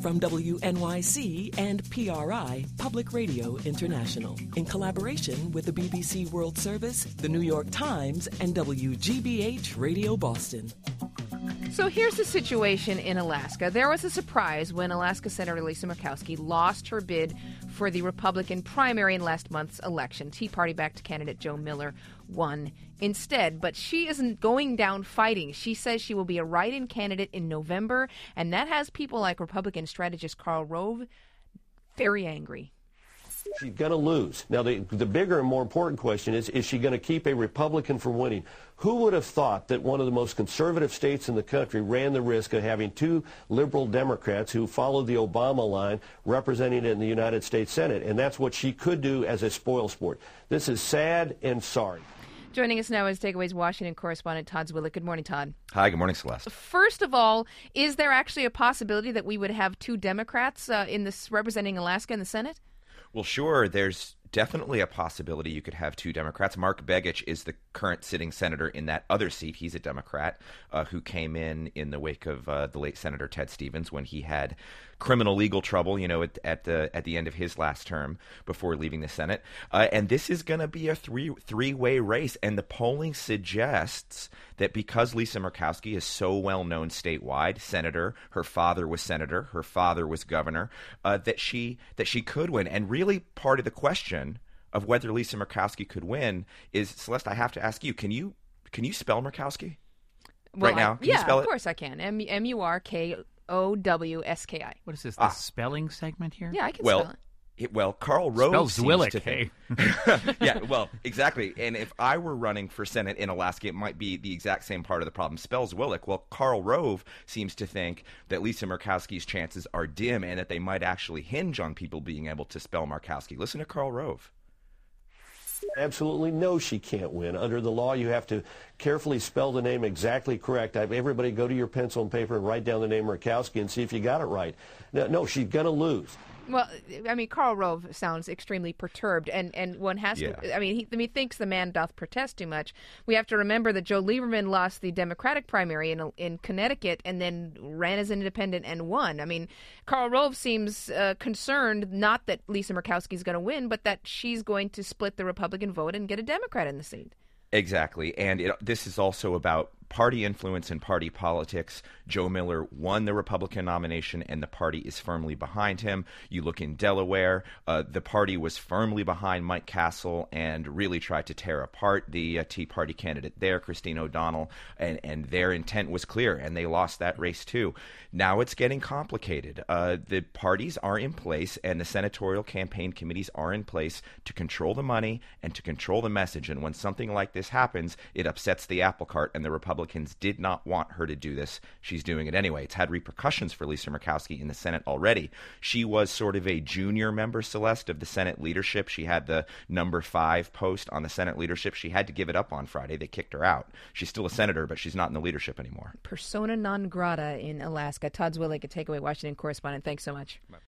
from WNYC and PRI, Public Radio International, in collaboration with the BBC World Service, the New York Times, and WGBH Radio Boston. So here's the situation in Alaska. There was a surprise when Alaska Senator Lisa Murkowski lost her bid for the Republican primary in last month's election. Tea Party backed candidate Joe Miller won instead, but she isn't going down fighting. She says she will be a write in candidate in November, and that has people like Republican strategist Karl Rove very angry. She's going to lose. Now, the, the bigger and more important question is, is she going to keep a Republican from winning? Who would have thought that one of the most conservative states in the country ran the risk of having two liberal Democrats who followed the Obama line representing it in the United States Senate? And that's what she could do as a spoil sport. This is sad and sorry. Joining us now is Takeaways Washington correspondent Todd Zwillich. Good morning, Todd. Hi, good morning, Celeste. First of all, is there actually a possibility that we would have two Democrats uh, in this representing Alaska in the Senate? Well, sure. There's definitely a possibility you could have two Democrats. Mark Begich is the current sitting senator in that other seat. He's a Democrat uh, who came in in the wake of uh, the late Senator Ted Stevens when he had criminal legal trouble, you know, at, at the at the end of his last term before leaving the Senate. Uh, and this is going to be a three three way race, and the polling suggests that because Lisa Murkowski is so well known statewide, senator, her father was senator, her father was governor, uh, that she that she could win. And really, part of the question of whether Lisa Murkowski could win is Celeste. I have to ask you: Can you can you spell Murkowski? Well, right now, I, can yeah, you spell of it? course I can. M M U R K O W S K I. What is this? The Ah. spelling segment here? Yeah, I can Well, spell it. It, well, Karl Rove Spell seems Zwillich, to hey. yeah, well, exactly. And if I were running for Senate in Alaska, it might be the exact same part of the problem. Spells Willick. Well, Karl Rove seems to think that Lisa Murkowski's chances are dim and that they might actually hinge on people being able to spell Murkowski. Listen to Karl Rove. Absolutely no, she can't win. Under the law, you have to carefully spell the name exactly correct. I- have Everybody go to your pencil and paper and write down the name Murkowski and see if you got it right. No, no she's going to lose. Well, I mean, Karl Rove sounds extremely perturbed, and, and one has Yeah. to. I mean, he, I mean, thinks the man doth protest too much. We have to remember that Joe Lieberman lost the Democratic primary in in Connecticut, and then ran as an independent and won. I mean, Karl Rove seems uh, concerned not that Lisa Murkowski is going to win, but that she's going to split the Republican vote and get a Democrat in the seat. Exactly. And it, this is also about party influence and party politics. Joe Miller won the Republican nomination, and the party is firmly behind him. You look in Delaware, uh, the party was firmly behind Mike Castle and really tried to tear apart the uh, Tea Party candidate there, Christine O'Donnell, and, and their intent was clear, and they lost that race too. Now it's getting complicated. Uh, the parties are in place, and the senatorial campaign committees are in place to control the money and to control the message. And when something like this happens, it upsets the apple cart, and the Republicans did not want her to do this. She's doing it anyway. It's had repercussions for Lisa Murkowski in the Senate already. She was sort of a junior member, Celeste, of the Senate leadership. She had the number five post on the Senate leadership. She had to give it up on Friday. They kicked her out. She's still a senator, but she's not in the leadership anymore. Persona non grata in Alaska. Todd Zwillich, a Takeaway Washington correspondent. Thanks so much.